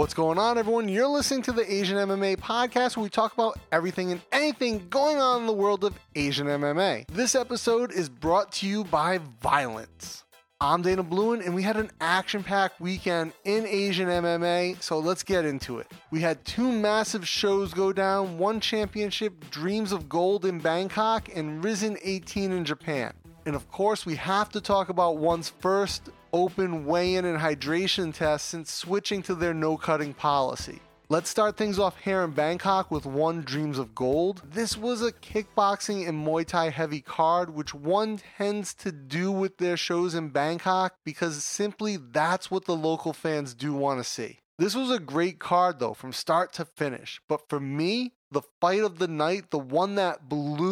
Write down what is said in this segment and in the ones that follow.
What's going on, everyone? You're listening to the Asian MMA podcast where we talk about everything and anything going on in the world of Asian MMA. This episode is brought to you by Violence. I'm Dana Bluen, and we had an action packed weekend in Asian MMA, so let's get into it. We had two massive shows go down one championship, Dreams of Gold in Bangkok, and Rizin 18 in Japan. And of course, we have to talk about one's first open weigh in and hydration test since switching to their no cutting policy. Let's start things off here in Bangkok with one Dreams of Gold. This was a kickboxing and Muay Thai heavy card, which one tends to do with their shows in Bangkok because simply that's what the local fans do want to see. This was a great card though, from start to finish. But for me, the fight of the night, the one that blew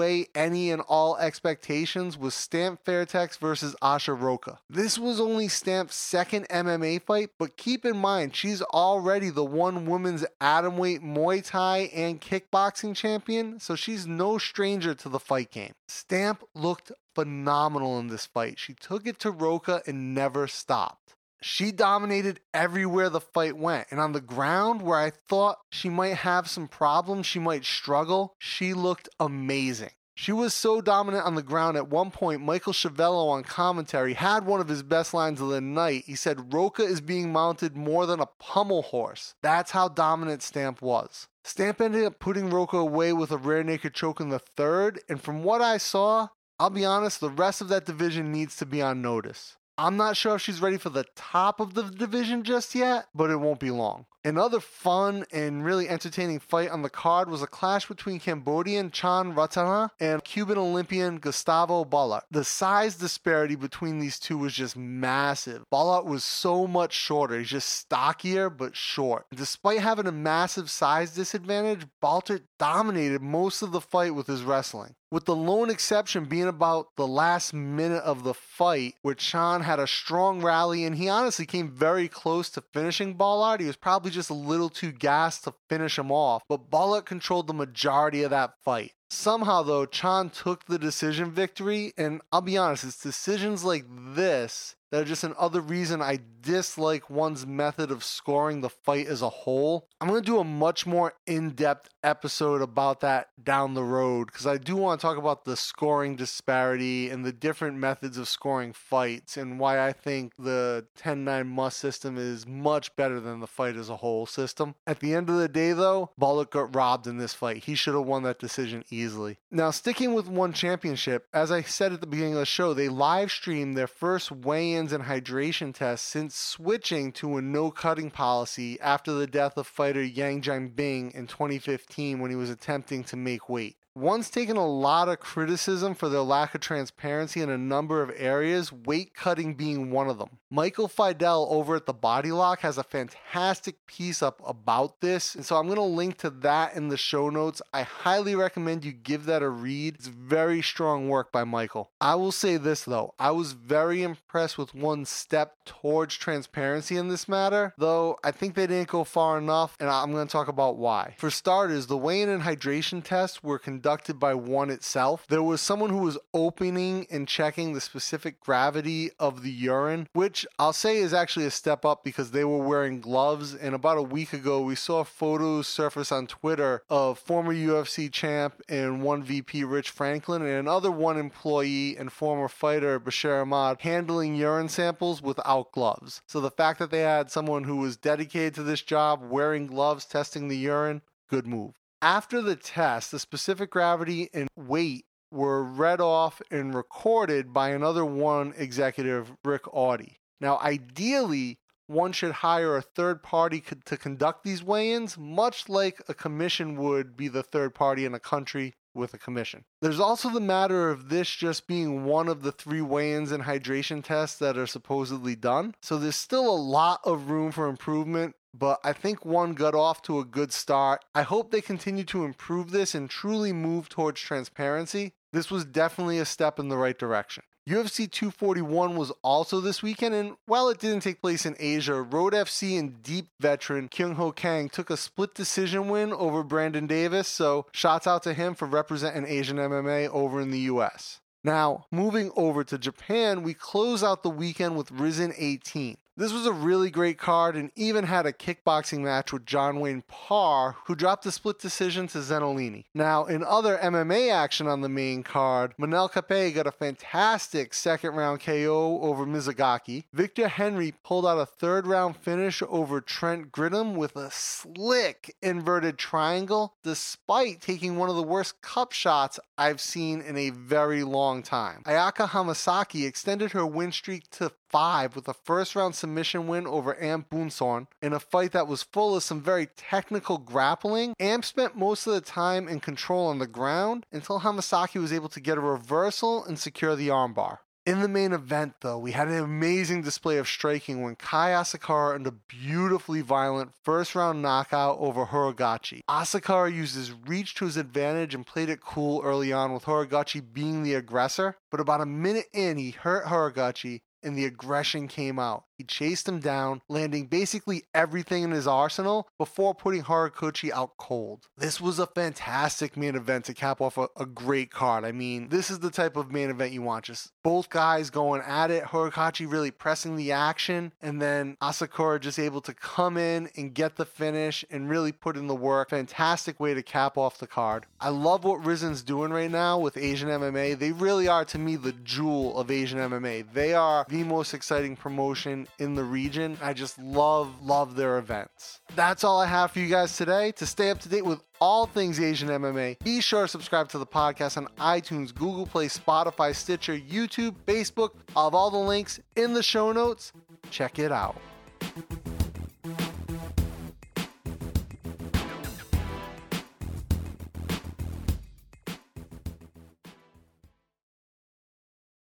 away any and all expectations, was Stamp Fairtex versus Asha Roka. This was only Stamp's second MMA fight, but keep in mind, she's already the one women's atomweight Muay Thai and kickboxing champion, so she's no stranger to the fight game. Stamp looked phenomenal in this fight. She took it to Roka and never stopped she dominated everywhere the fight went. And on the ground, where I thought she might have some problems, she might struggle, she looked amazing. She was so dominant on the ground at one point. Michael Schiavello on commentary had one of his best lines of the night. He said, Roka is being mounted more than a pummel horse. That's how dominant Stamp was. Stamp ended up putting Roka away with a rear naked choke in the third. And from what I saw, I'll be honest, the rest of that division needs to be on notice. I'm not sure if she's ready for the top of the division just yet, but it won't be long. Another fun and really entertaining fight on the card was a clash between Cambodian Chan Rothana and Cuban Olympian Gustavo Balart. The size disparity between these two was just massive. Balart was so much shorter. He's just stockier but short. Despite having a massive size disadvantage, Balart dominated most of the fight with his wrestling with the lone exception being about the last minute of the fight, where Chan had a strong rally and he honestly came very close to finishing Balart. He was probably probably just a little too gassed to finish him off, but Balart controlled the majority of that fight. Somehow, though, Chan took the decision victory, and I'll be honest, it's decisions like this that are just another reason I dislike one's method of scoring the fight as a whole. I'm going to do a much more in depth episode about that down the road because I do want to talk about the scoring disparity and the different methods of scoring fights and why I think the 10 9 must system is much better than the fight as a whole system. At the end of the day, though, Balart got robbed in this fight. He should have won that decision easily. Now, sticking with one championship, as I said at the beginning of the show, they live streamed their first weigh and hydration tests since switching to a no cutting policy after the death of fighter Yang Jianbing in 2015 when he was attempting to make weight. One's taken a lot of criticism for their lack of transparency in a number of areas, weight cutting being one of them. Michael Fidel over at the Body Lock has a fantastic piece up about this, and so I'm going to link to that in the show notes. I highly recommend you give that a read. It's very strong work by Michael. I will say this though, I was very impressed with one step towards transparency in this matter, though I think they didn't go far enough, and I'm going to talk about why. For starters, the weigh in and hydration tests were conducted conducted by one itself. There was someone who was opening and checking the specific gravity of the urine, which I'll say is actually a step up because they were wearing gloves. And about a week ago, we saw photos surface on Twitter of former UFC champ and one VP Rich Franklin and another one employee and former fighter Bashir Ahmad handling urine samples without gloves. So the fact that they had someone who was dedicated to this job wearing gloves testing the urine, good move. After the test, the specific gravity and weight were read off and recorded by another one executive, Rick Audie. Now, ideally, one should hire a third party to conduct these weigh ins, much like a commission would be the third party in a country with a commission. There's also the matter of this just being one of the three weigh ins and hydration tests that are supposedly done. So there's still a lot of room for improvement but I think one got off to a good start. I hope they continue to improve this and truly move towards transparency. This was definitely a step in the right direction. UFC 241 was also this weekend, and while it didn't take place in Asia, Road FC and deep veteran Kyung Ho Kang took a split decision win over Brandon Davis, so shouts out to him for representing Asian MMA over in the US. Now, moving over to Japan, we close out the weekend with Rizin 18. This was a really great card and even had a kickboxing match with John Wayne Parr, who dropped a split decision to Zenolini. Now, in other MMA action on the main card, Manel Kape got a fantastic second round KO over Mizugaki. Victor Henry pulled out a third round finish over Trent Girdham with a slick inverted triangle, despite taking one of the worst cup shots I've seen in a very long time. Ayaka Hamasaki extended her win streak to five with a first round submission win over Amp Bunsorn in a fight that was full of some very technical grappling. Amp spent most of the time in control on the ground until Hamasaki was able to get a reversal and secure the armbar. In the main event, though, we had an amazing display of striking when Kai Asakura earned a beautifully violent first round knockout over Horiguchi. Asakura used his reach to his advantage and played it cool early on with Horiguchi being the aggressor, but about a minute in, he hurt Horiguchi and the aggression came out. He chased him down, landing basically everything in his arsenal before putting Horiguchi out cold. This was a fantastic main event to cap off a, a, great card. I mean, this is the type of main event you want. Just both guys going at it, Horiguchi really pressing the action, and then Asakura just able to come in and get the finish and really put in the work. Fantastic way to cap off the card. I love what Rizin's doing right now with Asian MMA. They really are, to me, the jewel of Asian MMA. They are the most exciting promotion in the region. I just love, love their events. That's all I have for you guys today. To stay up to date with all things Asian MMA, be sure to subscribe to the podcast on iTunes, Google Play, Spotify, Stitcher, YouTube, Facebook. I'll have all the links in the show notes. Check it out.